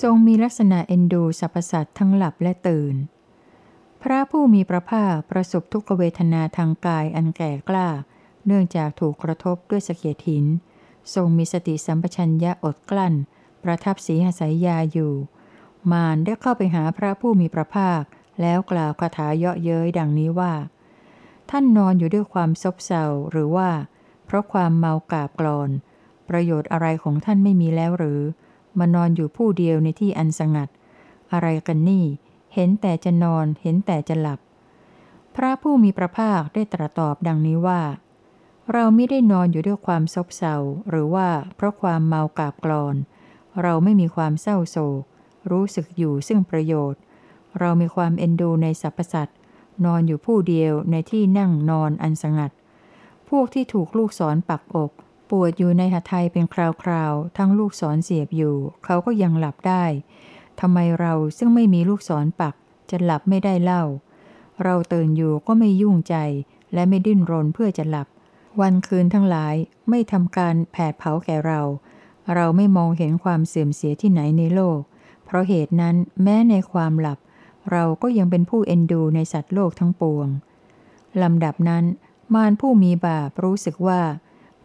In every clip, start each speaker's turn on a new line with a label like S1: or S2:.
S1: ทรงมีลักษณะเอ็นดูสรรพสัตว์ทั้งหลับและตื่น พระผู้มีพระภาคประสบทุกขเวทนาทางกายอันแก่กล้า เนื่องจากถูกกระทบด้วยสะเก็ดหิน ทรงมีสติสัมปชัญญะอดกลั้น ประทับสีหสายยาอยู่ มารได้เข้าไปหาพระผู้มีพระภาค แล้วกล่าวคาถาเยาะเย้ยดังนี้ว่า ท่านนอนอยู่ด้วยความซบเซาหรือว่า เพราะความเมากาบกรอน ประโยชน์อะไรของท่านไม่มีแล้วหรือ มานอนอยู่ผู้เดียวในที่อันสงัด อะไรกันนี่ เห็นแต่จะนอน เห็นแต่จะหลับ พระผู้มีพระภาคได้ตรัสตอบดังนี้ว่า เราไม่ได้นอนอยู่ด้วยความซบเซา หรือว่าเพราะความเมากาบกรอน เราไม่มีความเศร้าโศก รู้สึกอยู่ซึ่งประโยชน์ เรามีความเอ็นดูในสรรพสัตว์นอนอยู่ผู้เดียวในที่นั่งนอนอันสงัด พวกที่ถูกลูกศรปักอก ปวดอยู่ในหัตถยเป็นคราวๆ ทั้งลูกศรเสียบอยู่ เขาก็ยังหลับได้ทำไมเราซึ่งไม่มีลูกศรปัก จะหลับไม่ได้เล่า เราตื่นอยู่ก็ไม่ยุ่งใจ และไม่ดิ้นรนเพื่อจะหลับ วันคืนทั้งหลายไม่ทำการแผดเผาแก่เรา เราไม่มองเห็นความเสื่อมเสียที่ไหนในโลก เพราะเหตุนั้นแม้ในความหลับ เราก็ยังเป็นผู้เอ็นดูในสัตว์โลกทั้งปวงลำดับนั้น มารผู้มีบาปรู้สึกว่า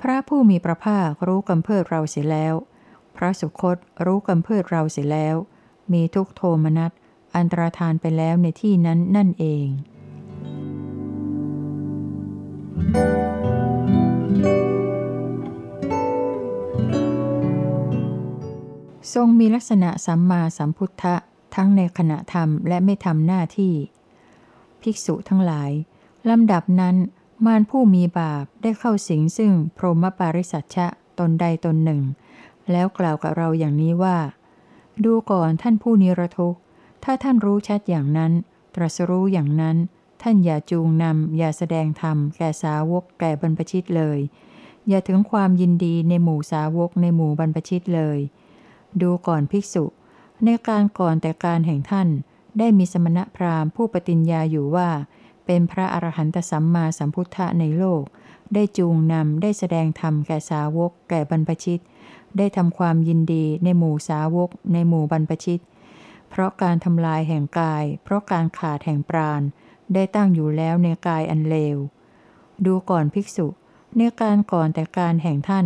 S1: พระผู้มีพระภาครู้กำเพิดเราเสียแล้ว พระสุคตรู้กำเพิดเราเสียแล้ว มีทุกโทมนัสอันตรธานไปแล้วในที่นั้นนั่นเอง ทรงมีลักษณะสัมมาสัมพุทธะทั้งในขณะทำและไม่ทำหน้าที่ ภิกษุทั้งหลายลำดับนั้น มารผู้มีบาปได้เข้าสิงซึ่งพรหมปาริสัชชะตนใดตนหนึ่ง แล้วกล่าวกับเราอย่างนี้ว่า ดูก่อนท่านผู้นิรทุกข์ ถ้าท่านรู้ชัดอย่างนั้น ตรัสรู้อย่างนั้น ท่านอย่าจูงนำ อย่าแสดงธรรม แก่สาวกแก่บรรพชิตเลย อย่าถึงความยินดีในหมู่สาวกในหมู่บรรพชิตเลย ดูก่อนภิกษุ ในการก่อนแต่การแห่งท่าน ได้มีสมณพราหมณ์ผู้ปฏิญญาอยู่ว่า เป็นพระอรหันตสัมมาสัมพุทธะในโลก ได้จูงนำได้แสดงธรรมแก่สาวก แก่บรรพชิต ได้ทำความยินดีในหมู่สาวก ในหมู่บรรพชิต เพราะการทำลายแห่งกาย เพราะการขาดแห่งปราณ ได้ตั้งอยู่แล้วในกายอันเลว ดูก่อนภิกษุในการก่อนแต่การแห่งท่าน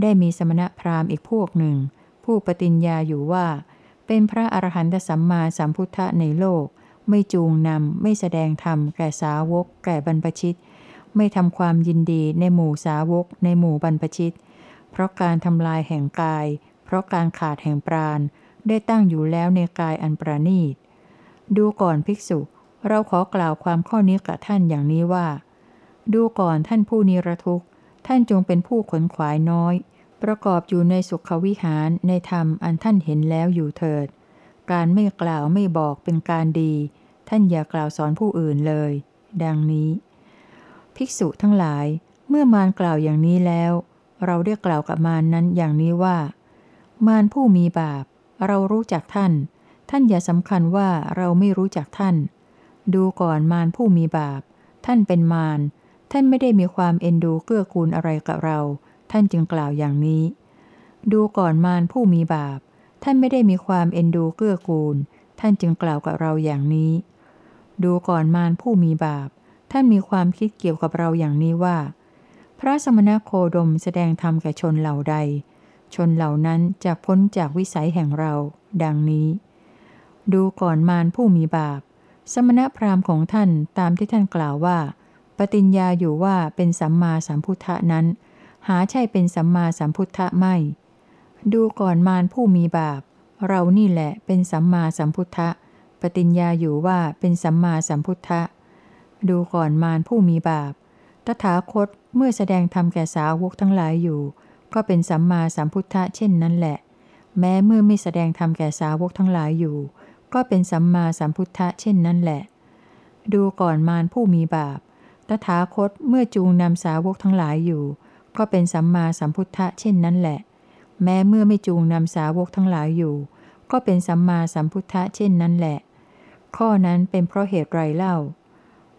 S1: ได้มีสมณพราหมณ์อีกพวกหนึ่ง ผู้ปฏิญญาอยู่ว่า เป็นพระอรหันตสัมมาสัมพุทธะในโลก ไม่จูงนำ ไม่แสดงธรรมแก่สาวก แก่บรรพชิต ไม่ทำความยินดีในหมู่สาวก ในหมู่บรรพชิต เพราะการทำลายแห่งกาย เพราะการขาดแห่งปราณ ได้ตั้งอยู่แล้วในกายอันประณีต ดูก่อนภิกษุ เราขอกล่าวความข้อนี้กับท่านอย่างนี้ว่า ดูก่อนท่านผู้นิรทุกข์ ท่านจงเป็นผู้ขนขวายน้อย ประกอบอยู่ในสุขวิหารในธรรมอันท่านเห็นแล้วอยู่เถิด การไม่กล่าวไม่บอกเป็นการดี ท่านอย่ากล่าวสอนผู้อื่นเลย ดังนี้ ภิกษุทั้งหลาย เมื่อมารกล่าวอย่างนี้แล้ว เราได้กล่าวกับมารนั้นอย่างนี้ว่า มารผู้มีบาป เรารู้จักท่าน ท่านอย่าสำคัญว่าเราไม่รู้จักท่าน ดูก่อนมารผู้มีบาป ท่านเป็นมาร ท่านไม่ได้มีความเอ็นดูเกื้อกูลอะไรกับเรา ท่านจึงกล่าวอย่างนี้ ดูก่อนมารผู้มีบาป ท่านไม่ได้มีความเอ็นดูเกื้อกูล ท่านจึงกล่าวกับเราอย่างนี้ ดูก่อนมารผู้มีบาป ท่านมีความคิดเกี่ยวกับเราอย่างนี้ว่า พระสมณโคดมแสดงธรรมแก่ชนเหล่าใด ชนเหล่านั้นจะพ้นจากวิสัยแห่งเรา ดังนี้ ดูก่อนมารผู้มีบาป สมณพราหมณ์ของท่านตามที่ท่านกล่าวว่า ปฏิญญาอยู่ว่าเป็นสัมมาสัมพุทธะนั้น หาใช่เป็นสัมมาสัมพุทธะไม่ ดูก่อนมารผู้มีบาป เรานี่แหละเป็นสัมมาสัมพุทธะ ปฏิญญาอยู่ว่าเป็นสัมมาสัมพุทธะ ดูก่อนมารผู้มีบาป ตถาคตเมื่อแสดงธรรมแก่สาวกทั้งหลายอยู่ ก็เป็นสัมมาสัมพุทธะเช่นนั้นแหละ แม้เมื่อไม่แสดงธรรมแก่สาวกทั้งหลายอยู่ ก็เป็นสัมมาสัมพุทธะเช่นนั้นแหละ ดูก่อนมารผู้มีบาป ตถาคตเมื่อจูงนำสาวกทั้งหลายอยู่ ก็เป็นสัมมาสัมพุทธะเช่นนั้นแหละ แม้เมื่อไม่จูงนำสาวกทั้งหลายอยู่ ก็เป็นสัมมาสัมพุทธะเช่นนั้นแหละ ข้อนั้นเป็นเพราะเหตุไรเล่า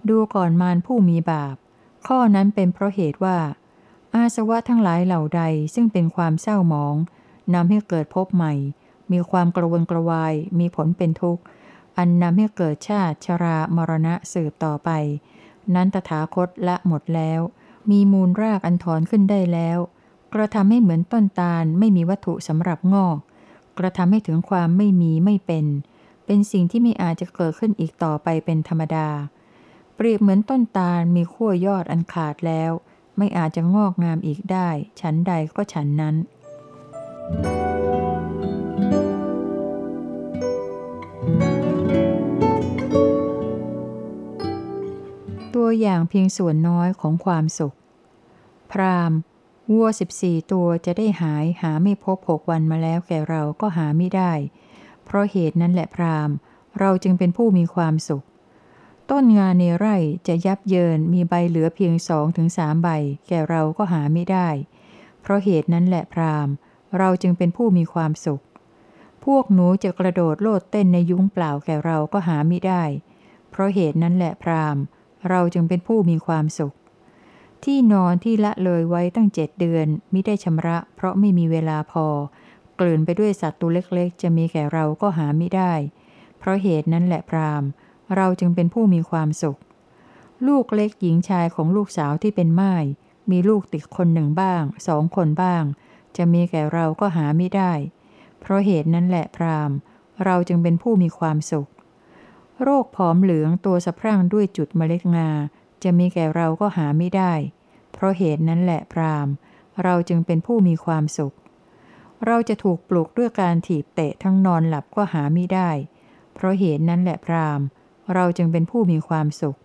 S1: ดูก่อนมารผู้มีบาป ข้อนั้นเป็นเพราะเหตุว่า อาสวะทั้งหลายเหล่าใดซึ่งเป็นความเศร้าหมองนำให้เกิดพบใหม่ มีความกระวนกระวาย มีผลเป็นทุกข์ อันนำให้เกิดชาติชรามรณะสืบต่อไป นั้นตถาคตละหมดแล้ว มีมูลรากอันถอนขึ้นได้แล้ว กระทำให้เหมือนต้นตาลไม่มีวัตถุสำหรับงอก กระทำให้ถึงความไม่มีไม่เป็น เป็นสิ่งที่ไม่อาจจะเกิดขึ้นอีกต่อไปเป็นธรรมดา เปรียบเหมือนต้นตาลมีขั้วยอดอันขาดแล้ว ไม่อาจจะงอกงามอีกได้ ฉันใดก็ฉันนั้นตัวอย่างเพียงส่วนน้อยของความสุข พราม วัวสิบสี่ตัวจะได้หายหาไม่พบหกวันมาแล้วแก่เราก็หาไม่ได้ เพราะเหตุนั้นแหละพรามเราจึงเป็นผู้มีความสุข ต้นงานในไร่จะยับเยินมีใบเหลือเพียงสองถึงสามใบ แก่เราก็หาไม่ได้ เพราะเหตุนั้นแหละพรามเราจึงเป็นผู้มีความสุข พวกหนูจะกระโดดโลดเต้นในยุ้งเปล่าแก่เราก็หาไม่ได้ เพราะเหตุนั้นแหละพรามเราจึงเป็นผู้มีความสุข ที่นอนที่ละเลยไว้ตั้งเจ็ดเดือนมิได้ชำระ เพราะไม่มีเวลาพอกลืนไปด้วยสัตว์ตัวเล็กๆ จะมีแก่เราก็หาไม่ได้ เพราะเหตุนั้นแหละพรามเราจึงเป็นผู้มีความสุข ลูกเล็กหญิงชายของลูกสาวที่เป็นไม้มีลูกติดคนหนึ่งบ้าง สองคนบ้าง จะมีแก่เราก็หาไม่ได้ เพราะเหตุนั้นแหละพรามเราจึงเป็นผู้มีความสุข โรคผอมเหลืองตัวสะพรั่งด้วยจุดเมล็ดงา จะมีแก่เราก็หาไม่ได้ เพราะเหตุนั้นแหละพรามเราจึงเป็นผู้มีความสุข เราจะถูกปลุกด้วยการถีบเตะทั้งนอนหลับก็หาไม่ได้ เพราะเหตุนั้นแหละพรามเราจึงเป็นผู้มีความสุข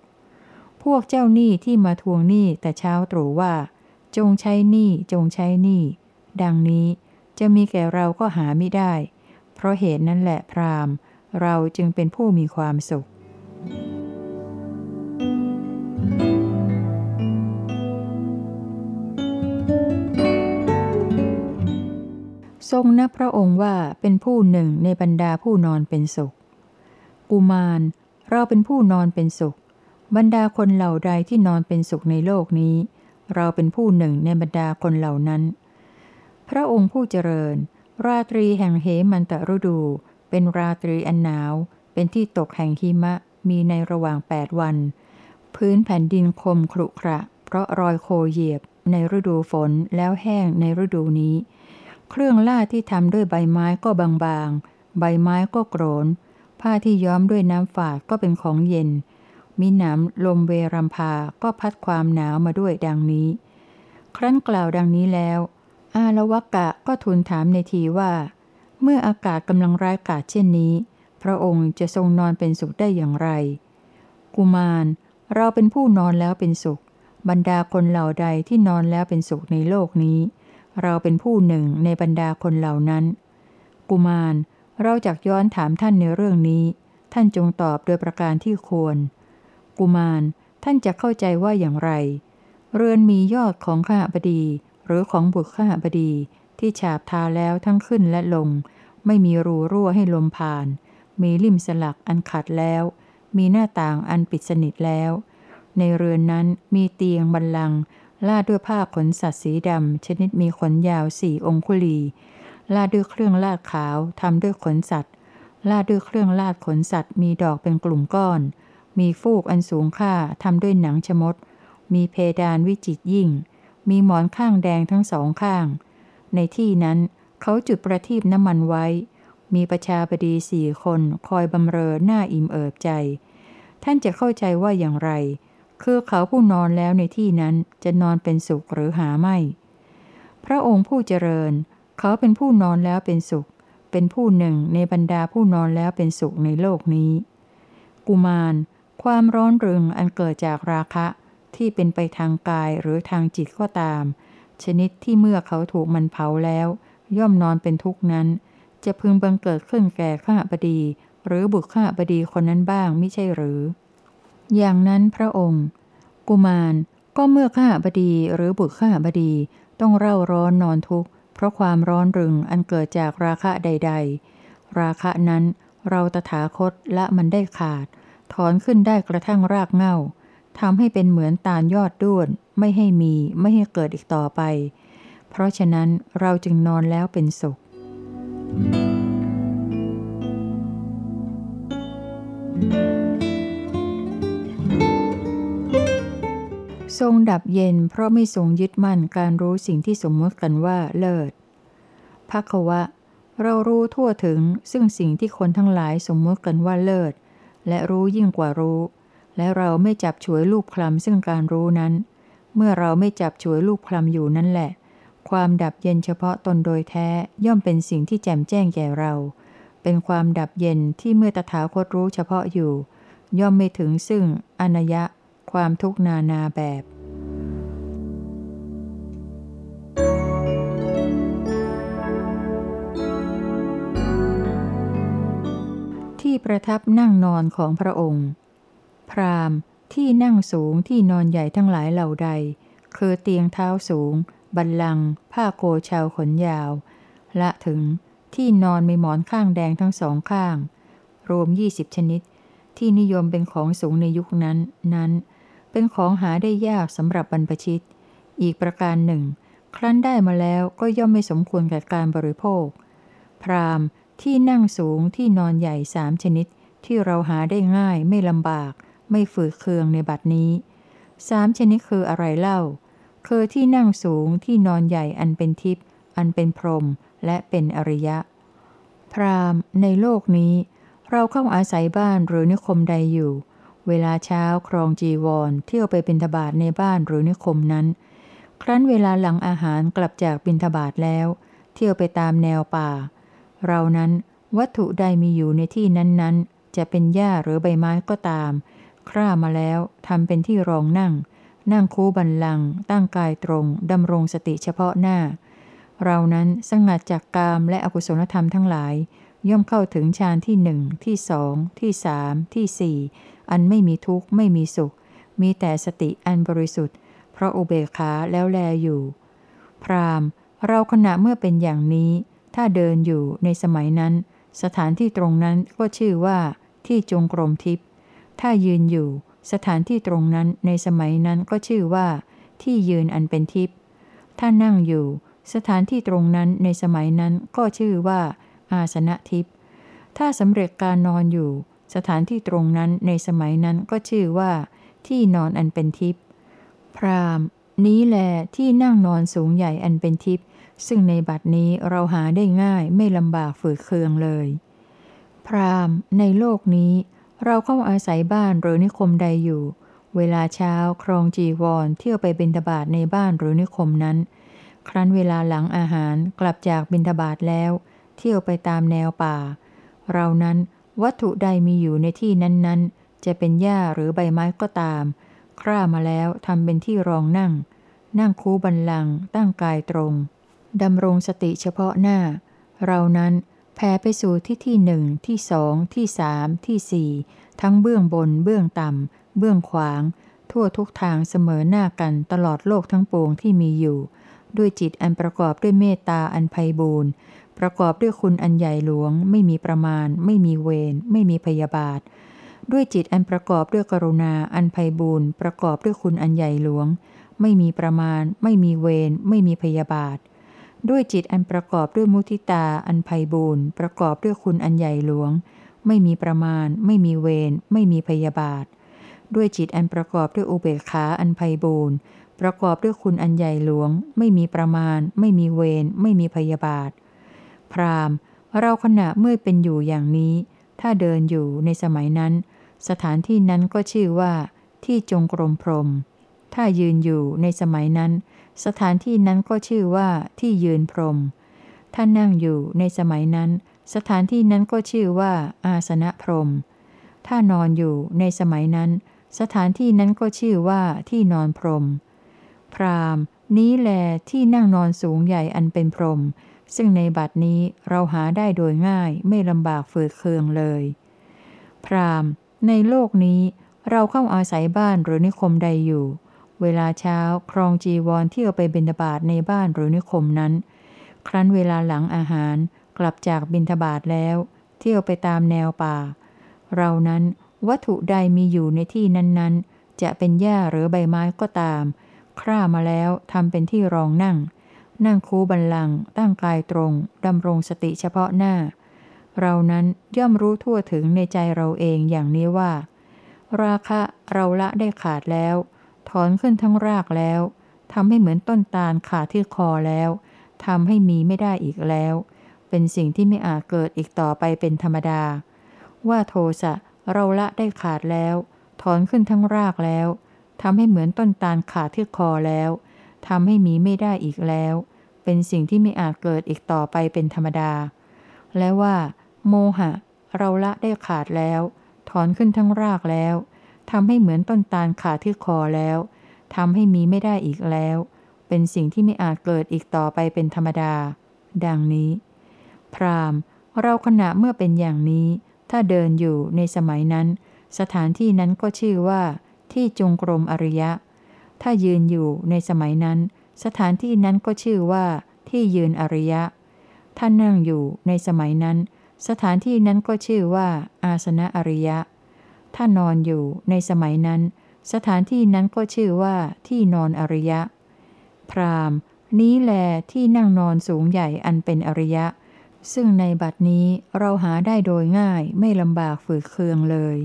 S1: พวกเจ้าหนี้ที่มาทวงหนี้แต่เช้าตรู่ว่า จงใช้หนี้จงใช้หนี้ดังนี้จะมีแก่เราก็หาไม่ได้ เพราะเหตุนั้นแหละพรามเราจึงเป็นผู้มีความสุข ทรงนับพระองค์ว่าเป็นผู้หนึ่งในบรรดาผู้นอนเป็นสุข กุมาร เราเป็นผู้นอนเป็นสุข บรรดาคนเหล่าใดที่นอนเป็นสุขในโลกนี้ เราเป็นผู้หนึ่งในบรรดาคนเหล่านั้น พระองค์ผู้เจริญ ราตรีแห่งเหมันตะฤดู เป็นราตรีอันหนาว เป็นที่ตกแห่งหิมะมีในระหว่างแปดวัน พื้นแผ่นดินคมครุขระ เพราะรอยโคเหยียบในฤดูฝนแล้วแห้งในฤดูนี้ เครื่องล่าที่ทำด้วยใบไม้ก็บางๆ ใบไม้ก็โกรน ผ้าที่ย้อมด้วยน้ำฝาดก็เป็นของเย็น มีหนามลมเวรัมพาก็พัดความหนาวมาด้วยดังนี้ ครั้นกล่าวดังนี้แล้ว อาละวกะก็ทูลถามในทีว่า เมื่ออากาศกำลังร้ายกาจเช่นนี้ พระองค์จะทรงนอนเป็นสุขได้อย่างไร กุมาร เราเป็นผู้นอนแล้วเป็นสุข บรรดาคนเหล่าใดที่นอนแล้วเป็นสุขในโลกนี้ เราเป็นผู้หนึ่งในบรรดาคนเหล่านั้น กุมาร เราจักย้อนถามท่านในเรื่องนี้ ท่านจงตอบโดยประการที่ควร กุมาร ท่านจะเข้าใจว่าอย่างไร เรือนมียอดของข้าบดี หรือของบุตรข้าบดี ที่ฉาบทาแล้วทั้งขึ้นและลง ไม่มีรูรั่วให้ลมผ่าน มีริมสลักอันขัดแล้ว มีหน้าต่างอันปิดสนิทแล้ว ในเรือนนั้นมีเตียงบันลัง ลาดด้วยผ้าขนสัตว์สีดำ ชนิดมีขนยาวสี่องคุลี ลาดด้วยเครื่องลาดขาวทำด้วยขนสัตว์ ลาดด้วยเครื่องลาดขนสัตว์ มีดอกเป็นกลุ่มก้อน มีฟูกอันสูงค่าทำด้วยหนังชมด มีเพดานวิจิตยิ่ง มีหมอนข้างแดงทั้งสองข้าง ในที่นั้นเขาจุดประทีปน้ำมันไว้ มีประชาบดีสี่คนคอยบำเรอหน้าอิ่มเอิบใจ ท่านจะเข้าใจว่าอย่างไร คือเขาผู้นอนแล้วในที่นั้นจะนอนเป็นสุขหรือหาไม่ พระองค์ผู้เจริญ เขาเป็นผู้นอนแล้วเป็นสุข เป็นผู้หนึ่งในบรรดาผู้นอนแล้วเป็นสุขในโลกนี้ กุมาร ความร้อนรึงอันเกิดจากราคะที่เป็นไปทางกายหรือทางจิตก็ตาม ชนิดที่เมื่อเขาถูกมันเผาแล้ว ย่อมนอนเป็นทุกข์นั้น จะพึงบังเกิดขึ้นแก่ข้าบดี หรือบุตรข้าบดีคนนั้นบ้างไม่ใช่หรือ อย่างนั้นพระองค์ กุมารก็เมื่อข้าบดีหรือบุตรข้าบดีต้องเร่าร้อนนอนทุกข์ เพราะความร้อนรึงอันเกิดจากราคะใด ๆ ราคะนั้นเราตถาคตละมันได้ขาด ถอนขึ้นได้กระทั่งรากเง่าทำให้เป็นเหมือนตาลยอดด้วน ไม่ให้มีไม่ให้เกิดอีกต่อไป เพราะฉะนั้นเราจึงนอนแล้วเป็นสุข Thank you. ทรงดับเย็นเพราะไม่ทรงยึดมั่นการรู้สิ่งที่สมมติกันว่าเลิศภควะ เรารู้ทั่วถึงซึ่งสิ่งที่คนทั้งหลายสมมติกันว่าเลิศ และรู้ยิ่งกว่ารู้ และเราไม่จับฉวยลูกคลำซึ่งการรู้นั้น เมื่อเราไม่จับฉวยลูกคลำอยู่นั่นแหละ ความดับเย็นเฉพาะตนโดยแท้ย่อมเป็นสิ่งที่แจ่มแจ้งแก่เรา เป็นความดับเย็นที่เมื่อตถาคตรู้เฉพาะอยู่ ย่อมไม่ถึงซึ่งอนยะ ความทุกนานาแบบที่ประทับนั่งนอนของพระองค์ พรามที่นั่งสูงที่นอนใหญ่ทั้งหลายเหล่าใด คือเตียงเท้าสูง บันลังผ้าโกชาวขนยาว ละถึงที่นอนมีหมอนข้างแดงทั้งสองข้าง รวมยี่สิบชนิด ที่นิยมเป็นของสูงในยุคนั้นนั้น เป็นของหาได้ยากสำหรับบรรพชิต อีกประการหนึ่ง ครั้นได้มาแล้วก็ย่อมไม่สมควรกับการบริโภค พรามที่นั่งสูงที่นอนใหญ่สามชนิด ที่เราหาได้ง่ายไม่ลำบาก ไม่ฝืดเคืองในบัดนี้สามชนิดคืออะไรเล่า คือที่นั่งสูงที่นอนใหญ่อันเป็นทิพย์อันเป็นพรหมและเป็นอริยะ พรามในโลกนี้ เราเข้าอาศัยบ้านหรือนิคมใดอยู่ เวลาเช้าครองจีวร เที่ยวไปบินทบาทในบ้านหรือนิคมนั้น ครั้นเวลาหลังอาหารกลับจากบินทบาทแล้ว เที่ยวไปตามแนวป่า เรานั้นวัตถุใดมีอยู่ในที่นั้นๆ จะเป็นหญ้าหรือใบไม้ก็ตาม คร่ามาแล้วทำเป็นที่รองนั่ง นั่งคูบันลัง ตั้งกายตรงดำรงสติเฉพาะหน้า เรานั้นสงัดจากกามและอกุศลธรรมทั้งหลายย่อมเข้าถึงฌานที่หนึ่งที่สองที่สามที่สี่ อันไม่มีทุกข์ไม่มีสุข มีแต่สติอันบริสุทธิ์ เพราะอุเบกขาแล้วแลอยู่ พรามเราขณะเมื่อเป็นอย่างนี้ ถ้าเดินอยู่ในสมัยนั้น สถานที่ตรงนั้นก็ชื่อว่าที่จงกรมทิพย์ถ้ายืนอยู่สถานที่ตรงนั้นในสมัยนั้นก็ชื่อว่า ที่ยืนอันเป็นทิพย์ถ้านั่งอยู่ สถานที่ตรงนั้นในสมัยนั้นก็ชื่อว่า อาสนะทิพย์ถ้าสำเร็จการนอนอยู่ สถานที่ตรงนั้นในสมัยนั้นก็ชื่อว่า ที่นอนอันเป็นทิพย์พรามนี้แลที่นั่งนอนสูงใหญ่อันเป็นทิพย์ซึ่งในบัดนี้เราหาได้ง่ายไม่ลำบากฝืดเคืองเลย พรามในโลกนี้ เราเข้าอาศัยบ้านหรือนิคมใดอยู่ เวลาเช้าครองจีวรเที่ยวไปบินทบาทในบ้านหรือนิคมนั้น ครั้นเวลาหลังอาหารกลับจากบินทบาทแล้ว เที่ยวไปตามแนวป่า เรานั้น วัตถุใดมีอยู่ในที่นั้นๆ จะเป็นหญ้าหรือใบไม้ก็ตาม คร่ามาแล้วทำเป็นที่รองนั่ง นั่งคูบันลัง ตั้งกายตรงดำรงสติเฉพาะหน้า เรานั้นแผ่ไปสู่ที่ที่หนึ่งที่สองที่สามที่สี่ทั้งเบื้องบน เบื้องต่ำ เบื้องขวาง ทั่วทุกทางเสมอหน้ากันตลอดโลกทั้งปวงที่มีอยู่ ด้วยจิตอันประกอบด้วยเมตตาอันไพบูรณ์ ประกอบด้วยคุณอันใหญ่หลวง ไม่มีประมาณ ไม่มีเวร ไม่มีพยาบาท ด้วยจิตอันประกอบด้วยกรุณา อันไพบูรณ์ประกอบด้วยคุณอันใหญ่หลวง ไม่มีประมาณ ไม่มีเวร ไม่มีพยาบาท ด้วยจิตอันประกอบด้วยมุทิตา อันไพบูรณ์ประกอบด้วยคุณอันใหญ่หลวง ไม่มีประมาณ ไม่มีเวร ไม่มีพยาบาท ด้วยจิตอันประกอบด้วยอุเบกขา อันไพบูรณ์ประกอบด้วยคุณอันใหญ่หลวง ไม่มีประมาณ ไม่มีเวร ไม่มีพยาบาท พราหม์เราขณะเมื่อเป็นอยู่อย่างนี้ ถ้าเดินอยู่ในสมัยนั้น สถานที่นั้นก็ชื่อว่า ที่จงกรมพรม ถ้ายืนอยู่ในสมัยนั้น สถานที่นั้นก็ชื่อว่าที่ยืนพรม ถ้านั่งอยู่ในสมัยนั้น สถานที่นั้นก็ชื่อว่า อาสนะพรม ถ้านอนอยู่ในสมัยนั้น สถานที่นั้นก็ชื่อว่าที่นอนพรม พรามนี้แลที่นั่งนอนสูงใหญ่อันเป็นพรม ซึ่งในบัดนี้เราหาได้โดยง่ายไม่ลำบากฝืดเคืองเลย พรามในโลกนี้เราเข้าอาศัยบ้านหรือนิคมใดอยู่ เวลาเช้าครองจีวรเที่ยวไปบินทบาทในบ้านหรือนิคมนั้น ครั้นเวลาหลังอาหารกลับจากบินทบาทแล้ว เที่ยวไปตามแนวป่า เรานั้นวัตถุใดมีอยู่ในที่นั้นๆ จะเป็นหญ้าหรือใบไม้ก็ตาม คร่ามาแล้วทำเป็นที่รองนั่ง นั่งคูบันลัง ตั้งกายตรง ดำรงสติเฉพาะหน้า เรานั้นย่อมรู้ทั่วถึงในใจเราเองอย่างนี้ว่า ราคะเราละได้ขาดแล้ว ถอนขึ้นทั้งรากแล้วทำให้เหมือนต้นตาลขาดที่คอแล้วทำให้มีไม่ได้อีกแล้ว เป็นสิ่งที่ไม่อาจเกิดอีกต่อไปเป็นธรรมดา ว่าโทสะเราละได้ขาดแล้ว ถอนขึ้นทั้งรากแล้วทำให้เหมือนต้นตาลขาดที่คอแล้ว ทำให้มีไม่ได้อีกแล้ว เป็นสิ่งที่ไม่อาจเกิดอีกต่อไปเป็นธรรมดา และว่า โมหะ เราละได้ขาดแล้ว ถอนขึ้นทั้งรากแล้วทำให้เหมือนต้นตาลขาดที่คอแล้วทำให้มีไม่ได้อีกแล้ว เป็นสิ่งที่ไม่อาจเกิดอีกต่อไปเป็นธรรมดา ดังนี้ พรามเราขณะเมื่อเป็นอย่างนี้ ถ้าเดินอยู่ในสมัยนั้น สถานที่นั้นก็ชื่อว่า ที่จงกรมอริยะ ถ้ายืนอยู่ในสมัยนั้น สถานที่นั้นก็ชื่อว่า ที่ยืนอริยะ ถ้านั่งอยู่ในสมัยนั้น สถานที่นั้นก็ชื่อว่า อาสนะอริยะ ถ้านอนอยู่ในสมัยนั้น สถานที่นั้นก็ชื่อว่า ที่นอนอริยะ พรามนี้แลที่นั่งนอนสูงใหญ่อันเป็นอริยะ ซึ่งในบัดนี้เราหาได้โดยง่ายไม่ลำบากฝืดเคืองเลย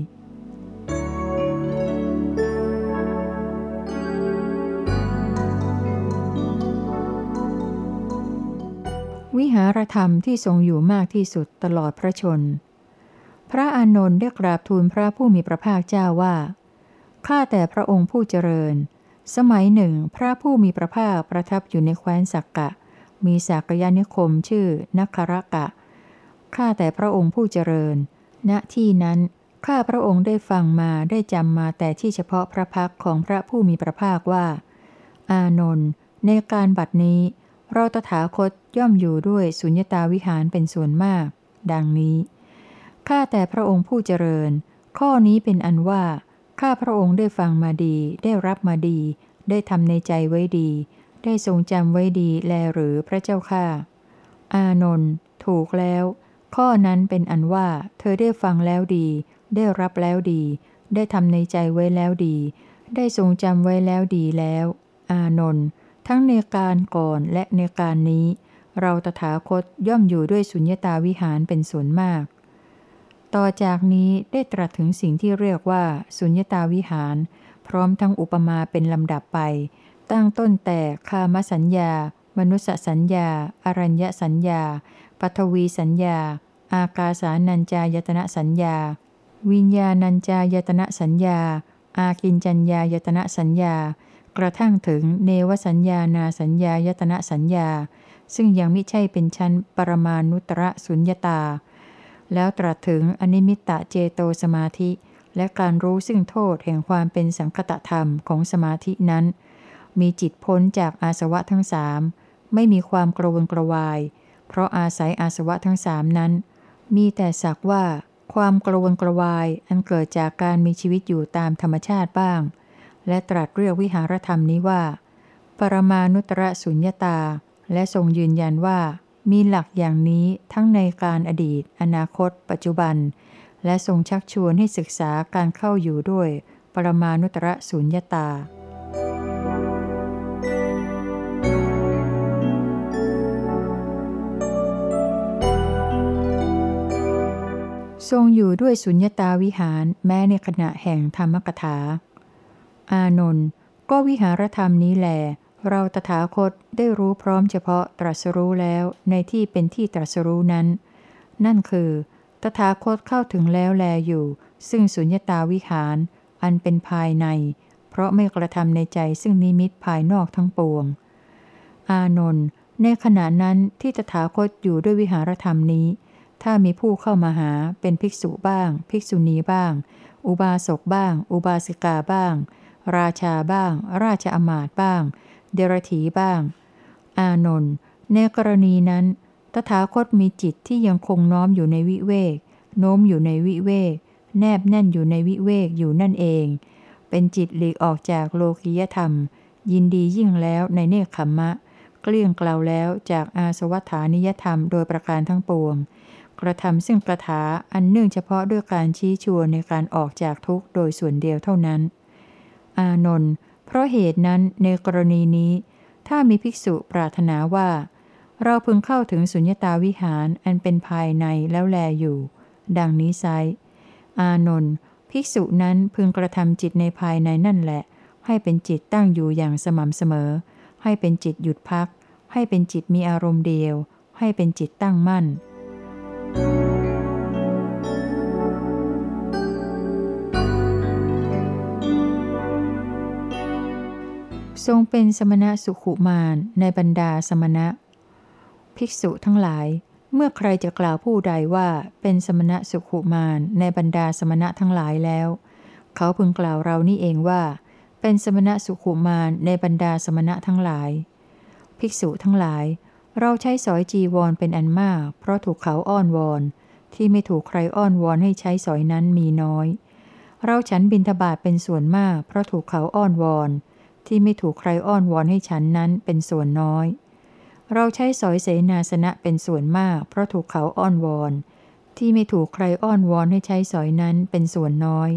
S1: วิหารธรรมที่ทรงอยู่มากที่สุดตลอดพระชน พระอานนท์ได้กราบทูลพระผู้มีพระภาคเจ้าว่า ข้าแต่พระองค์ผู้เจริญ สมัยหนึ่ง พระผู้มีพระภาคประทับอยู่ในแคว้นสักกะ มีสักยานิคมชื่อนักรกะ ข้าแต่พระองค์ผู้เจริญ ณ ที่นั้น ข้าพระองค์ได้ฟังมาได้จำมาแต่ที่เฉพาะพระพักของพระผู้มีพระภาคว่า อานนท์ในการบัดนี้ เราตถาคตย่อมอยู่ด้วยสุญญตาวิหารเป็นส่วนมาก ดังนี้ ข้าแต่พระองค์ผู้เจริญ ข้อนี้เป็นอันว่า ข้าพระองค์ได้ฟังมาดี ได้รับมาดี ได้ทำในใจไว้ดี ได้ทรงจำไว้ดีแลหรือพระเจ้าข้า อานนท์ถูกแล้ว ข้อนั้นเป็นอันว่า เธอได้ฟังแล้วดี ได้รับแล้วดี ได้ทำในใจไว้แล้วดี ได้ทรงจำไว้แล้วดีแล้ว อานนท์ ทั้งในการก่อนและในการนี้ เราตถาคตย่อมอยู่ด้วยสุญญตาวิหารเป็นส่วนมาก ต่อจากนี้ได้ตรัสถึงสิ่งที่เรียกว่า สุญญตาวิหาร พร้อมทั้งอุปมาเป็นลำดับไป ตั้งต้นแต่คามสัญญา มนุสสัญญา อรัญญสัญญาปัทวีสัญญา อากาสานัญจายตนะสัญญา วิญญาณัญจายตนะสัญญา อากินจัญญายตนะสัญญา กระทั่งถึงเนวสัญญานาสัญญายตนะสัญญา ซึ่งยังไม่ใช่เป็นชั้นปรมาณุตระสุญญตา แล้วตรัสถึงอนิมิตตเจโตสมาธิ และการรู้ซึ่งโทษแห่งความเป็นสังคตธรรมของสมาธินั้น มีจิตพ้นจากอาสวะทั้งสามไม่มีความกระวนกระวาย เพราะอาศัยอาสวะทั้งสามนั้น มีแต่สักว่า ความกระวนกระวายอันเกิดจากการมีชีวิตอยู่ตามธรรมชาติบ้าง และตรัสเรียกวิหารธรรมนี้ว่า ปรมานุตระสุญญาตา และทรงยืนยันว่า มีหลักอย่างนี้ทั้งในการอดีต อนาคต ปัจจุบัน และทรงชักชวนให้ศึกษาการเข้าอยู่ด้วย ปรมานุตระสุญญาตาทรงอยู่ด้วยสุญญตาวิหารแม้ในขณะแห่งธรรมกถา อานนท์ก็วิหารธรรมนี้แหลเราตถาคตได้รู้พร้อมเฉพาะตรัสรู้แล้วในที่เป็นที่ตรัสรู้นั้น นั่นคือ ตถาคตเข้าถึงแล้วแลอยู่ ซึ่งสุญญตาวิหาร อันเป็นภายใน เพราะไม่กระทำในใจซึ่งนิมิตภายนอกทั้งปวง อานนท์ในขณะนั้นที่ตถาคตอยู่ด้วยวิหารธรรมนี้ ถ้ามีผู้เข้ามาหาเป็นภิกษุบ้าง ภิกษุณีบ้าง อุบาสกบ้าง อุบาสิกาบ้าง ราชาบ้าง ราชอมาตบ้าง เดรถีบ้าง อานนท์ในกรณีนั้น ตถาคตมีจิตที่ยังคงน้อมอยู่ในวิเวก โน้มอยู่ในวิเวก แนบแน่นอยู่ในวิเวกอยู่นั่นเอง เป็นจิตหลีกออกจากโลกิยธรรม ยินดียิ่งแล้วในเนคขมมะ เกลี้ยงกล่าวแล้วจากอาสวัฏานิยธรรมโดยประการทั้งปวง กระทำซึ่งกระถาอันเนื่องเฉพาะด้วยการชี้ชวนในการออกจากทุกข์โดยส่วนเดียวเท่านั้น อานนท์เพราะเหตุนั้นในกรณีนี้ ถ้ามีภิกษุปรารถนาว่า เราพึงเข้าถึงสุญญตาวิหารอันเป็นภายในแล้วแลอยู่ ดังนี้ไซอานนท์ภิกษุนั้นพึงกระทำจิตในภายในนั่นแหละ ให้เป็นจิตตั้งอยู่อย่างสม่ำเสมอ ให้เป็นจิตหยุดพัก ให้เป็นจิตมีอารมณ์เดียว ให้เป็นจิตตั้งมั่น ทรงเป็นสมณะสุขุมารในบรรดาสมณะ ภิกษุทั้งหลาย เมื่อใครจะกล่าวผู้ใดว่าเป็นสมณะสุขุมารในบรรดาสมณะทั้งหลายแล้ว เขาพึงกล่าวเรานี่เองว่า เป็นสมณะสุขุมารในบรรดาสมณะทั้งหลาย ภิกษุทั้งหลาย เราใช้สอยจีวรเป็นอันมาก เพราะถูกเขาอ้อนวอนที่ไม่ถูกใครอ้อนวอนให้ใช้สอยนั้นมีน้อย เราฉันบินทบาทเป็นส่วนมาก เพราะถูกเขาอ้อนวอน ที่ไม่ถูกใครอ้อนวอนให้ฉันนั้นเป็นส่วนน้อย เราใช้สอยเสนาสนะเป็นส่วนมาก เพราะถูกเขาอ้อนวอน ที่ไม่ถูกใครอ้อนวอนให้ใช้สอยนั้นเป็นส่วนน้อย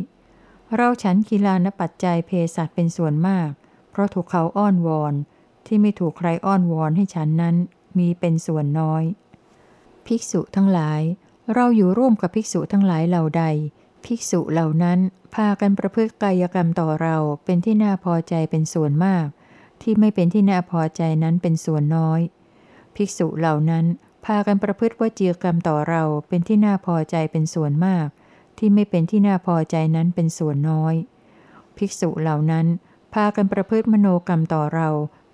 S1: เราฉันกีฬานปัจจัยเพสัตเป็นส่วนมาก เพราะถูกเขาอ้อนวอน ที่ไม่ถูกใครอ้อนวอนให้ฉันนั้นมีเป็นส่วนน้อย ภิกษุทั้งหลาย เราอยู่ร่วมกับภิกษุทั้งหลายเหล่าใด ภิกษุเหล่านั้น พากันประพฤติกายกรรมต่อเราเป็นที่น่าพอใจเป็นส่วนมาก ที่ไม่เป็นที่น่าพอใจนั้นเป็นส่วนน้อย ภิกษุเหล่านั้นพากันประพฤติวจีกรรมต่อเราเป็นที่น่าพอใจเป็นส่วนมาก ที่ไม่เป็นที่น่าพอใจนั้นเป็นส่วนน้อย ภิกษุเหล่านั้น พากันประพฤติมโนกรรมต่อเรา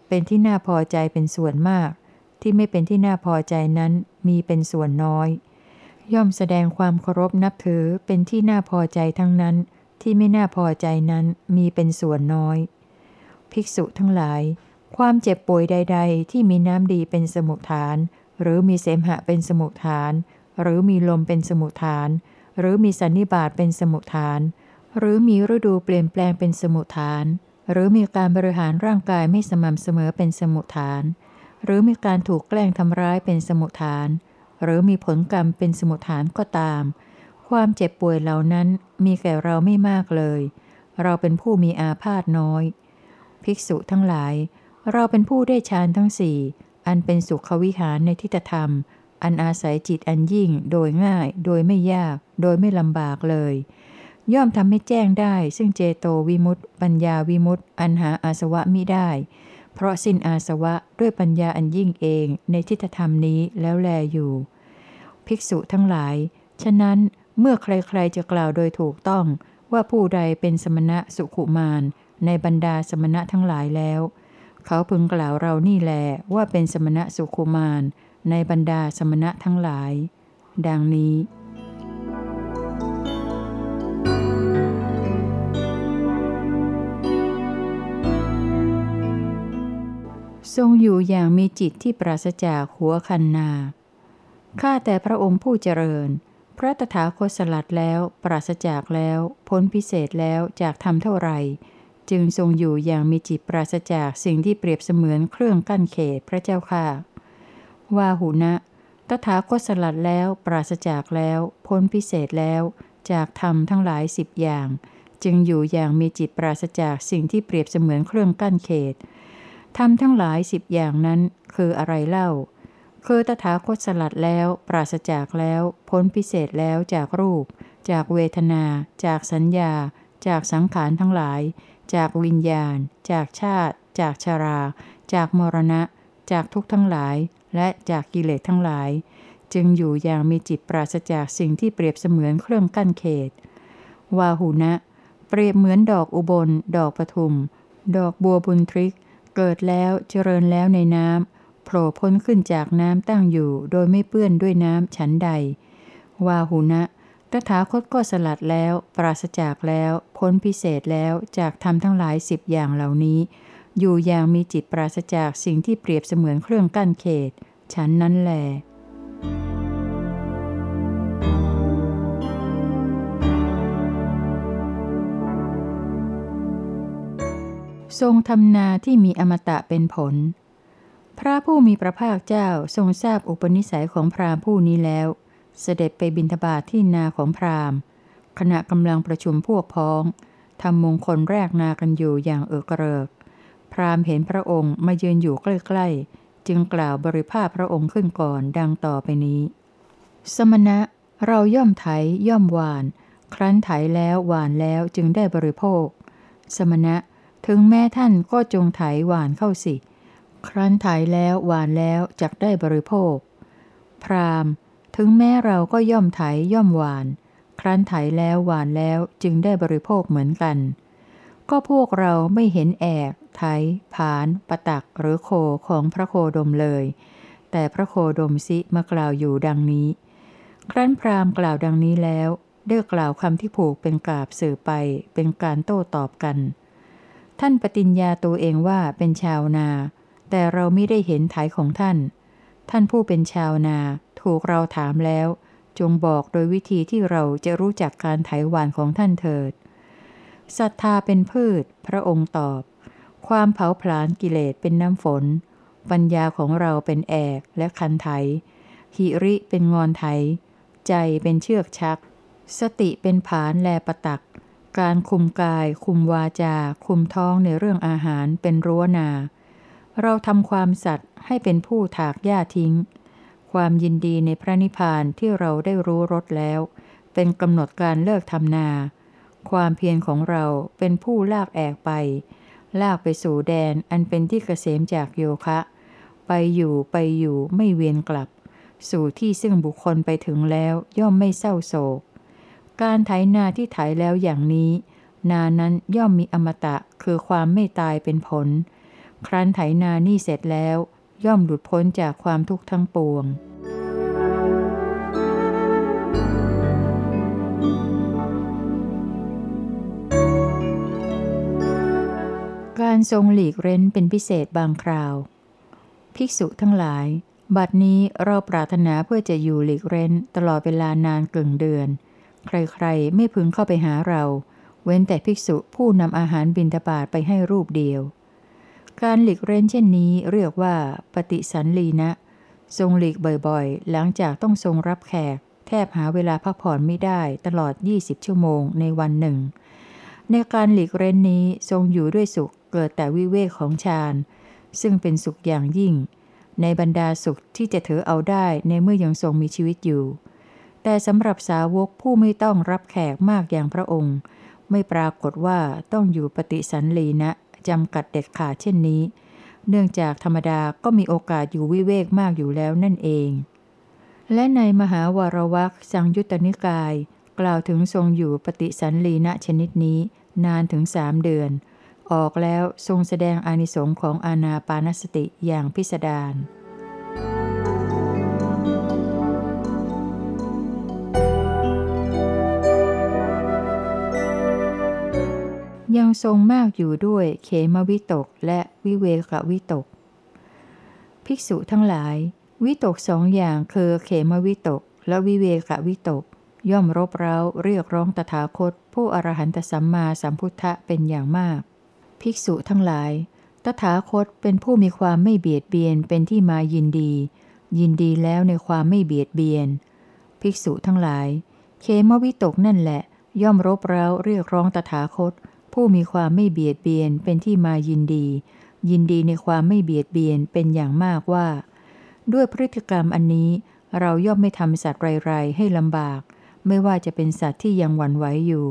S1: เป็นที่น่าพอใจเป็นส่วนมาก ที่ไม่เป็นที่น่าพอใจนั้นมีเป็นส่วนน้อย ย่อมแสดงความเคารพนับถือเป็นที่น่าพอใจทั้งนั้น ที่ไม่น่าพอใจนั้นมีเป็นส่วนน้อย ภิกษุทั้งหลาย ความเจ็บป่วยใด ๆ ที่มีน้ำดีเป็นสมุทฐาน หรือมีเสมหะเป็นสมุทฐาน หรือมีลมเป็นสมุทฐาน หรือมีสันนิบาตเป็นสมุทฐาน หรือมีฤดูเปลี่ยนแปลงเป็นสมุทฐาน หรือมีการบริหารร่างกายไม่สม่ำเสมอเป็นสมุทฐาน หรือมีการถูกแกล้งทำร้ายเป็นสมุทฐาน หรือมีผลกรรมเป็นสมุทฐานก็ตาม ความเจ็บป่วยเหล่านั้นมีแก่เราไม่มากเลย เราเป็นผู้มีอาพาธน้อย ภิกษุทั้งหลาย เราเป็นผู้ได้ฌานทั้งสี่อันเป็นสุขวิหารในทิฏฐธรรม อันอาศัยจิตอันยิ่งโดยง่าย โดยไม่ยาก โดยไม่ลำบากเลย ย่อมทำให้แจ้งได้ ซึ่งเจโตวิมุตติปัญญาวิมุตติอันหาอาสวะมิได้ เพราะสิ้นอาสวะด้วยปัญญาอันยิ่งเองในทิฏฐธรรมนี้แล้วแลอยู่ ภิกษุทั้งหลาย ฉะนั้น เมื่อใครๆจะกล่าวโดยถูกต้องว่าผู้ใดเป็นสมณะสุขุมารในบรรดาสมณะทั้งหลายแล้ว เขาพึงกล่าวเรานี่แลว่าเป็นสมณะสุขุมารในบรรดาสมณะทั้งหลาย ดังนี้ทรงอยู่อย่างมีจิตที่ปราศจากหัวคันนา ข้าแต่พระองค์ผู้เจริญ พระตถาคตสลัดแล้ว ปราศจากแล้ว พ้นพิเศษแล้วจากทำเท่าไหร่ จึงทรงอยู่อย่างมีจิตปราศจากสิ่งที่เปรียบเสมือนเครื่องกั้นเขตพระเจ้าค่ะ วาหุนะ ตถาคตสลัดแล้ว ปราศจากแล้ว พ้นพิเศษแล้ว จากธรรมทั้งหลายสิบอย่าง จึงอยู่อย่างมีจิตปราศจากสิ่งที่เปรียบเสมือนเครื่องกั้นเขตทำทั้งหลายสิบอย่างนั้น คืออะไรเล่า คือตถาคตสลัดแล้ว ปราศจากแล้ว พ้นพิเศษแล้วจากรูป จากเวทนา จากสัญญา จากสังขารทั้งหลาย จากวิญญาณ จากชาติ จากชารา จากมรณะ จากทุกข์ทั้งหลาย และจากกิเลสทั้งหลาย จึงอยู่อย่างมีจิตปราศจากสิ่งที่เปรียบเสมือนเครื่องกั้นเขต วาหุนะ เปรียบเหมือนดอกอุบล ดอกปทุม ดอกบัวบุญทริก เกิดแล้วเจริญแล้วในน้ำ ล่พ้นขึ้นจากน้ำตั้งอยู่ โดยไม่เปื้อนด้วยน้ำฉันใด วาหุนะตถาคตก็สลัดแล้ว ปราศจากแล้ว พ้นพิเศษแล้วจากทำทั้งหลายสิบอย่างเหล่านี้ อยู่อย่างมีจิตปราศจากสิ่งที่เปรียบเสมือนเครื่องกั้นเขต ฉันนั้นแหลทรงทำนาที่มีอมตะเป็นผล พระผู้มีพระภาคเจ้าทรงทราบอุปนิสัยของพราหมณ์ผู้นี้แล้ว เสด็จไปบิณฑบาตทที่นาของพราหมณ์ ขณะกำลังประชุมพวกพ้องทำมงคลแรกนากันอยู่อย่างเอกเริก พราหมณ์เห็นพระองค์มายืนอยู่ใกล้ๆ จึงกล่าวบริภาพพระองค์ขึ้นก่อนดังต่อไปนี้ สมณะเราย่อมไถย่อมหวาน ครั้นไถแล้วหวานแล้วจึงได้บริโภค สมณะถึงแม้ท่านก็จงไถหวานเข้าสิ ครั้นไถแล้วหวานแล้วจักได้บริโภค พรามถึงแม้เราก็ย่อมไถย่อมหวาน ครั้นไถแล้วหวานแล้วจึงได้บริโภคเหมือนกัน ก็พวกเราไม่เห็นแอกไถผานปะตักหรือโคของพระโคดมเลย แต่พระโคดมสิมากล่าวอยู่ดังนี้ ครั้นพรามกล่าวดังนี้แล้วได้กล่าวคำที่ผูกเป็นกาบสื่อไปเป็นการโต้ตอบกัน ท่านปฏิญญาตัวเองว่าเป็นชาวนา แต่เราไม่ได้เห็นไถของท่าน ท่านผู้เป็นชาวนา ถูกเราถามแล้ว จงบอกโดยวิธีที่เราจะรู้จักการไถหวานของท่านเถิดศรัทธาเป็นพืช พระองค์ตอบ ความเผาผลาญกิเลสเป็นน้ำฝน ปัญญาของเราเป็นแอกและคันไถหิริเป็นงอนไถ ใจเป็นเชือกชัก สติเป็นผานแลประตัก การคุมกาย คุมวาจา คุมท้องในเรื่องอาหารเป็นรั้วนา เราทำความสัตย์ให้เป็นผู้ถากหญ้าทิ้ง ความยินดีในพระนิพพานที่เราได้รู้รสแล้ว เป็นกำหนดการเลิกทำนา ความเพียรของเราเป็นผู้ลากแอกไป ลากไปสู่แดนอันเป็นที่เกษมจากโยคะ ไปอยู่ไปอยู่ไม่เวียนกลับ สู่ที่ซึ่งบุคคลไปถึงแล้วย่อมไม่เศร้าโศก การไถนาที่ไถแล้วอย่างนี้ นานั้นย่อมมีอมตะคือความไม่ตายเป็นผล ครั้นไถนานี่เสร็จแล้ว ย่อมหลุดพ้นจากความทุกข์ทั้งปวง การทรงหลีกเร้นเป็นพิเศษบางคราว ภิกษุทั้งหลาย บัดนี้เราปรารถนาเพื่อจะอยู่หลีกเร้นตลอดเวลานานเกิงเดือน ใครๆ ไม่พึงเข้าไปหาเรา เว้นแต่ภิกษุผู้นำอาหารบิณฑบาตไปให้รูปเดียว การหลีกเร้นเช่นนี้เรียกว่า ปฏิสันลีนะ ทรงหลีกบ่อยๆ หลังจากต้องทรงรับแขก แทบหาเวลาพักผ่อนไม่ได้ตลอด 20 ชั่วโมงในวันหนึ่ง ในการหลีกเร้นนี้ทรงอยู่ด้วยสุขเกิดแต่วิเวกของฌานซึ่งเป็นสุขอย่างยิ่ง ในบรรดาสุขที่จะถือเอาได้ในเมื่อยังทรงมีชีวิตอยู่ แต่สำหรับสาวกผู้ไม่ต้องรับแขกมากอย่างพระองค์ ไม่ปรากฏว่าต้องอยู่ปฏิสันลีนะ จำกัดเด็ดขาดเช่นนี้ เนื่องจากธรรมดาก็มีโอกาสอยู่วิเวกมากอยู่แล้วนั่นเอง และในมหาวารวักสังยุตตนิกาย กล่าวถึงทรงอยู่ปฏิสันลีณชนิดนี้ นานถึงสามเดือน ออกแล้วทรงแสดงอานิสงค์ของอาณาปานสติอย่างพิสดาร ทรงมากอยู่ด้วยเขมวิตกและวิเวกวิตก ภิกษุทั้งหลาย วิตกสองอย่างคือเขมวิตก และวิเวกวิตก ย่อมรบเร้าเรียกร้องตถาคต ผู้อรหันตสัมมาสัมพุทธะเป็นอย่างมาก ภิกษุทั้งหลาย ตถาคตเป็นผู้มีความไม่เบียดเบียนเป็นที่มายินดี ยินดีแล้วในความไม่เบียดเบียน ภิกษุทั้งหลายเคมวิตกนั่นแหละ ย่อมรบเร้าเรียกร้องตถาคต ผู้มีความไม่เบียดเบียนเป็นที่มายินดี ยินดีในความไม่เบียดเบียนเป็นอย่างมากว่า ด้วยพฤติกรรมอันนี้เราย่อมไม่ทำสัตว์ไรๆให้ลำบาก ไม่ว่าจะเป็นสัตว์ที่ยังหวั่นไหวอยู่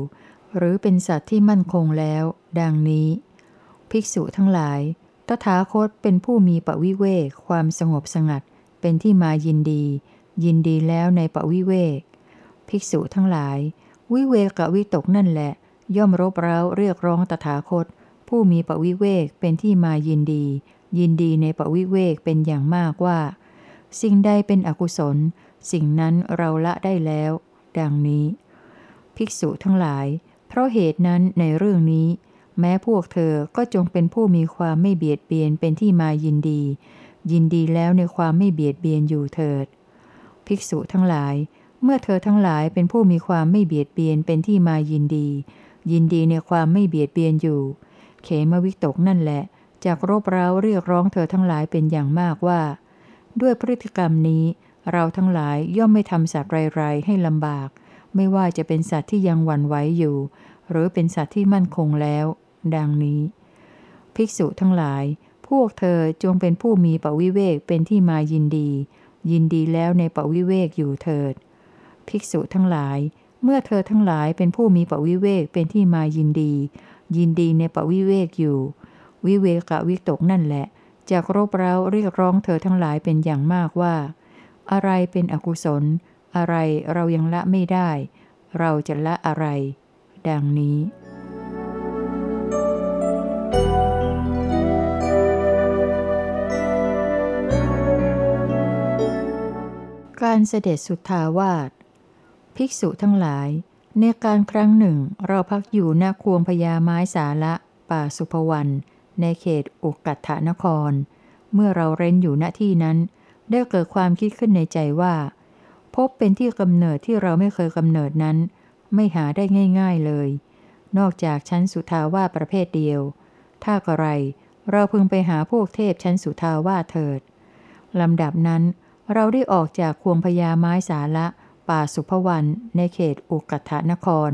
S1: หรือเป็นสัตว์ที่มั่นคงแล้ว ดังนี้ ภิกษุทั้งหลายตถาคตเป็นผู้มีปวิเวกความสงบสงัด เป็นที่มายินดี ยินดีแล้วในปวิเวกภิกษุทั้งหลาย วิเวกกับวิตกนั่นแหละ ย่อมรบเร้าเรียกร้องตถาคต ผู้มีปวิเวกเป็นที่มายินดี ยินดีในปวิเวกเป็นอย่างมากว่า สิ่งใดเป็นอกุศล สิ่งนั้นเราละได้แล้ว ดังนี้ ภิกษุทั้งหลาย เพราะเหตุนั้นในเรื่องนี้ แม้พวกเธอก็จงเป็นผู้มีความไม่เบียดเบียนเป็นที่มายินดี ยินดีแล้วในความไม่เบียดเบียนอยู่เถิด ภิกษุทั้งหลาย เมื่อเธอทั้งหลายเป็นผู้มีความไม่เบียดเบียนเป็นที่มายินดี ยินดีในความไม่เบียดเบียนอยู่ เขมวิตกนั่นแหละจากรบเร้าเรียกร้องเธอทั้งหลายเป็นอย่างมากว่า ด้วยพฤติกรรมนี้เราทั้งหลายย่อมไม่ทำสัตว์ไรๆให้ลำบาก ไม่ว่าจะเป็นสัตว์ที่ยังหวั่นไหวอยู่ หรือเป็นสัตว์ที่มั่นคงแล้ว ดังนี้ ภิกษุทั้งหลาย พวกเธอจงเป็นผู้มีปวิเวกเป็นที่มายินดี ยินดีแล้วในปวิเวกอยู่เถิด ภิกษุทั้งหลาย เมื่อเธอทั้งหลายเป็นผู้มีปวิเวกเป็นที่มายินดี ยินดีในปวิเวกอยู่ วิเวกะวิตกนั่นแหละจากรบเร้าเรียกร้องเธอทั้งหลายเป็นอย่างมากว่า อะไรเป็นอกุศล อะไรเรายังละไม่ได้ เราจะละอะไร ดังนี้การเสด็จสุทธาวาส ภิกษุทั้งหลาย ในการครั้งหนึ่งเราพักอยู่ณควงพญาไม้สาละ ป่าสุภวันในเขตอุกกัตถนคร เมื่อเราเร้นอยู่ณที่นั้น ได้เกิดความคิดขึ้นในใจว่า พบเป็นที่กำเนิดที่เราไม่เคยกำเนิดนั้น ไม่หาได้ง่าย ๆเลย นอกจากชั้นสุทาวาประเภทเดียว ถ้ากระไร เราพึงไปหาพวกเทพชั้นสุทาวาเถิดลำดับนั้น เราได้ออกจากควงพญาไม้สาละ ป่าสุภวันในเขตอุกกัตนคร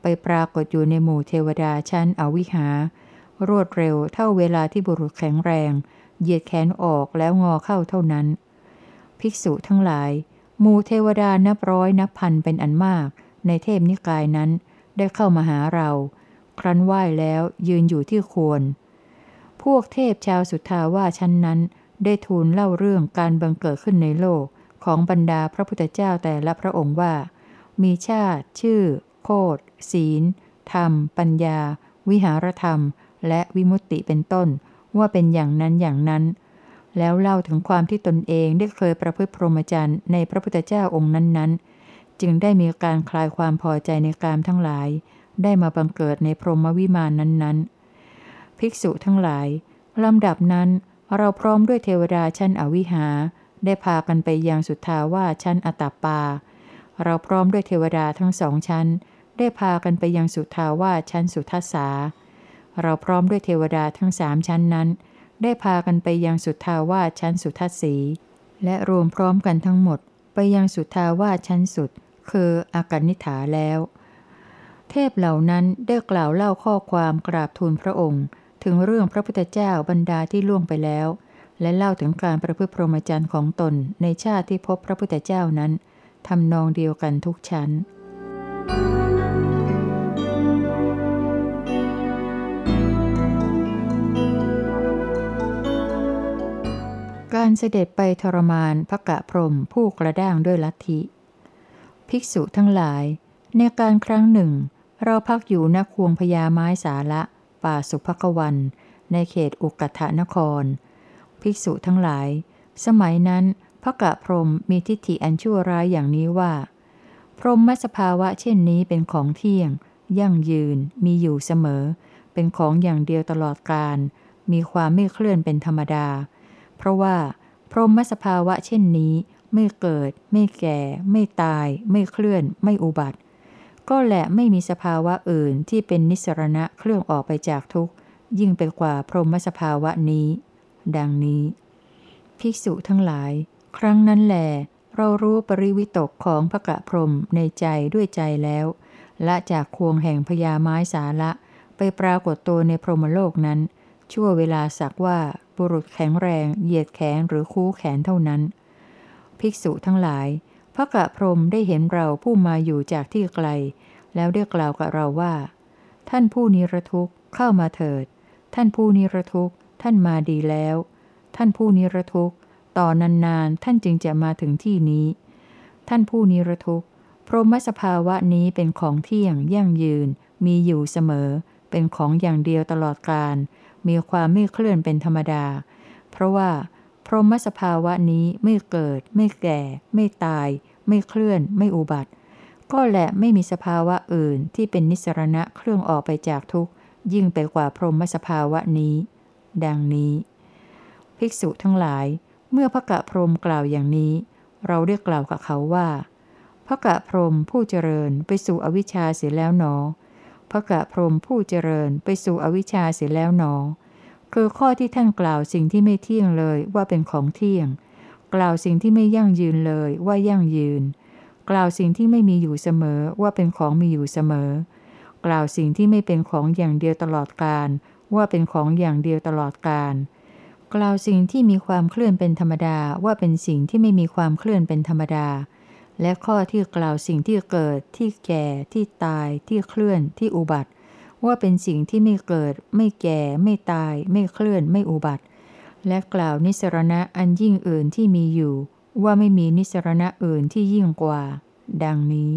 S1: ไปปรากฏอยู่ในหมู่เทวดาชั้นอวิหา รวดเร็วเท่าเวลาที่บุรุษแข็งแรง เหยียดแขนออกแล้วงอเข้าเท่านั้น ภิกษุทั้งหลาย หมู่เทวดานับร้อยนับพันเป็นอันมาก ในเทพนิกายนั้นได้เข้ามาหาเรา ครั้นไหว้แล้วยืนอยู่ที่ควร พวกเทพชาวสุทธาวาชั้นนั้น ได้ทูลเล่าเรื่องการบังเกิดขึ้นในโลก ของบรรดาพระพุทธเจ้าแต่ละพระองค์ว่า มีชาติ ชื่อ โคดศีล ธรรม ปัญญา วิหารธรรม และวิมุตติเป็นต้น ว่าเป็นอย่างนั้นอย่างนั้น แล้วเล่าถึงความที่ตนเองได้เคยประพฤติพรหมจรรย์ในพระพุทธเจ้าองค์นั้นๆ จึงได้มีการคลายความพอใจในกามทั้งหลาย ได้มาบังเกิดในพรหมวิมานนั้นๆ ภิกษุทั้งหลายลำดับนั้นเราพร้อมด้วยเทวดาชั้นอวิหา ได้พากันไปยังสุทธาวาชั้นอตาปา เราพร้อมด้วยเทวดาทั้งสองชั้น ได้พากันไปยังสุทธาวาชั้นสุทัสสา เราพร้อมด้วยเทวดาทั้งสามชั้นนั้น ได้พากันไปยังสุทธาวาชั้นสุทัศสี และรวมพร้อมกันทั้งหมด ไปยังสุทธาวาชั้นสุด คืออาการนิฐาแล้ว เทพเหล่านั้นได้กล่าวเล่าข้อความกราบทูลพระองค์ ถึงเรื่องพระพุทธเจ้าบรรดาที่ล่วงไปแล้ว และเล่าถึงการประพฤติพรหมจรรย์ของตนในชาติที่พบพระพุทธเจ้านั้นทำนองเดียวกันทุกชั้น การเสด็จไปทรมานพระกะพรมผู้กระด้างด้วยลัทธิ ภิกษุทั้งหลาย ในการครั้งหนึ่ง เราพักอยู่ณควงพญาไม้สาละ ป่าสุภกวัน ในเขตอุกตะนคร ภิกษุทั้งหลาย สมัยนั้นพระกะพรมมีทิฏฐิอันชั่วร้ายอย่างนี้ว่า พรหมสภาวะเช่นนี้เป็นของเที่ยง ยั่งยืน มีอยู่เสมอ เป็นของอย่างเดียวตลอดกาลมีความไม่เคลื่อนเป็นธรรมดา เพราะว่า พรหมสภาวะเช่นนี้ ไม่เกิด ไม่แก่ ไม่ตาย ไม่เคลื่อน ไม่อุบัติ ก็แหละไม่มีสภาวะอื่นที่เป็นนิสรณะเคลื่อนออกไปจากทุกข์ยิ่งไปกว่าพรหมสภาวะนี้ ดังนี้ ภิกษุทั้งหลาย ครั้งนั้นแหลเรารู้ปริวิตกของพระกะพรมในใจด้วยใจแล้วและจากควงแห่งพญาไม้สาละ ไปปรากฏตัวในพรหมโลกนั้น ชั่วเวลาสักว่าบุรุษแข็งแรง เหยียดแขนหรือคู่แขนเท่านั้น ภิกษุทั้งหลาย พระกะพรมได้เห็นเราผู้มาอยู่จากที่ไกล แล้วได้กล่าวกับเราว่า ท่านผู้นิรทุกข์เข้ามาเถิด ท่านผู้นิรทุกข์ ท่านมาดีแล้ว ท่านผู้นิรทุกข์ ต่อนานๆ ท่านจึงจะมาถึงที่นี้ ท่านผู้นิรทุกข์ พรหมสภาวะนี้เป็นของเที่ยงยั่งยืน มีอยู่เสมอ เป็นของอย่างเดียวตลอดกาล มีความไม่เคลื่อนเป็นธรรมดา เพราะว่า พรหมสภาวะนี้ไม่เกิด ไม่แก่ ไม่ตาย ไม่เคลื่อน ไม่อุบัติ ก็แหละไม่มีสภาวะอื่นที่เป็นนิสรณะเครื่องออกไปจากทุกข์ยิ่งไปกว่าพรหมสภาวะนี้ ดังนี้ ภิกษุทั้งหลาย เมื่อพระกะพรมกล่าวอย่างนี้ เราเรียกกล่าวกับเขาว่าพระกะพรมผู้เจริญไปสู่อวิชชาเสียแล้วหนอพระกะพรมผู้เจริญไปสู่อวิชชาเสียแล้วหนอ คือข้อที่ท่านกล่าวสิ่งที่ไม่เที่ยงเลยว่าเป็นของเที่ยง กล่าวสิ่งที่ไม่ยั่งยืนเลยว่ายั่งยืน กล่าวสิ่งที่ไม่มีอยู่เสมอว่าเป็นของมีอยู่เสมอ กล่าวสิ่งที่ไม่เป็นของอย่างเดียวตลอดกาล ว่าเป็นของอย่างเดียวตลอดกาลกล่าวสิ่งที่มีความเคลื่อนเป็นธรรมดาว่าเป็นสิ่งที่ไม่มีความเคลื่อนเป็นธรรมดา และข้อที่กล่าวสิ่งที่เกิด ที่แก่ ที่ตาย ที่เคลื่อน ที่อุบัติ ว่าเป็นสิ่งที่ไม่เกิด ไม่แก่ ไม่ตาย ไม่เคลื่อน ไม่อุบัติ และกล่าวนิสรณะอันยิ่งอื่นที่มีอยู่ ว่าไม่มีนิสรณะอื่นที่ยิ่งกว่า ดังนี้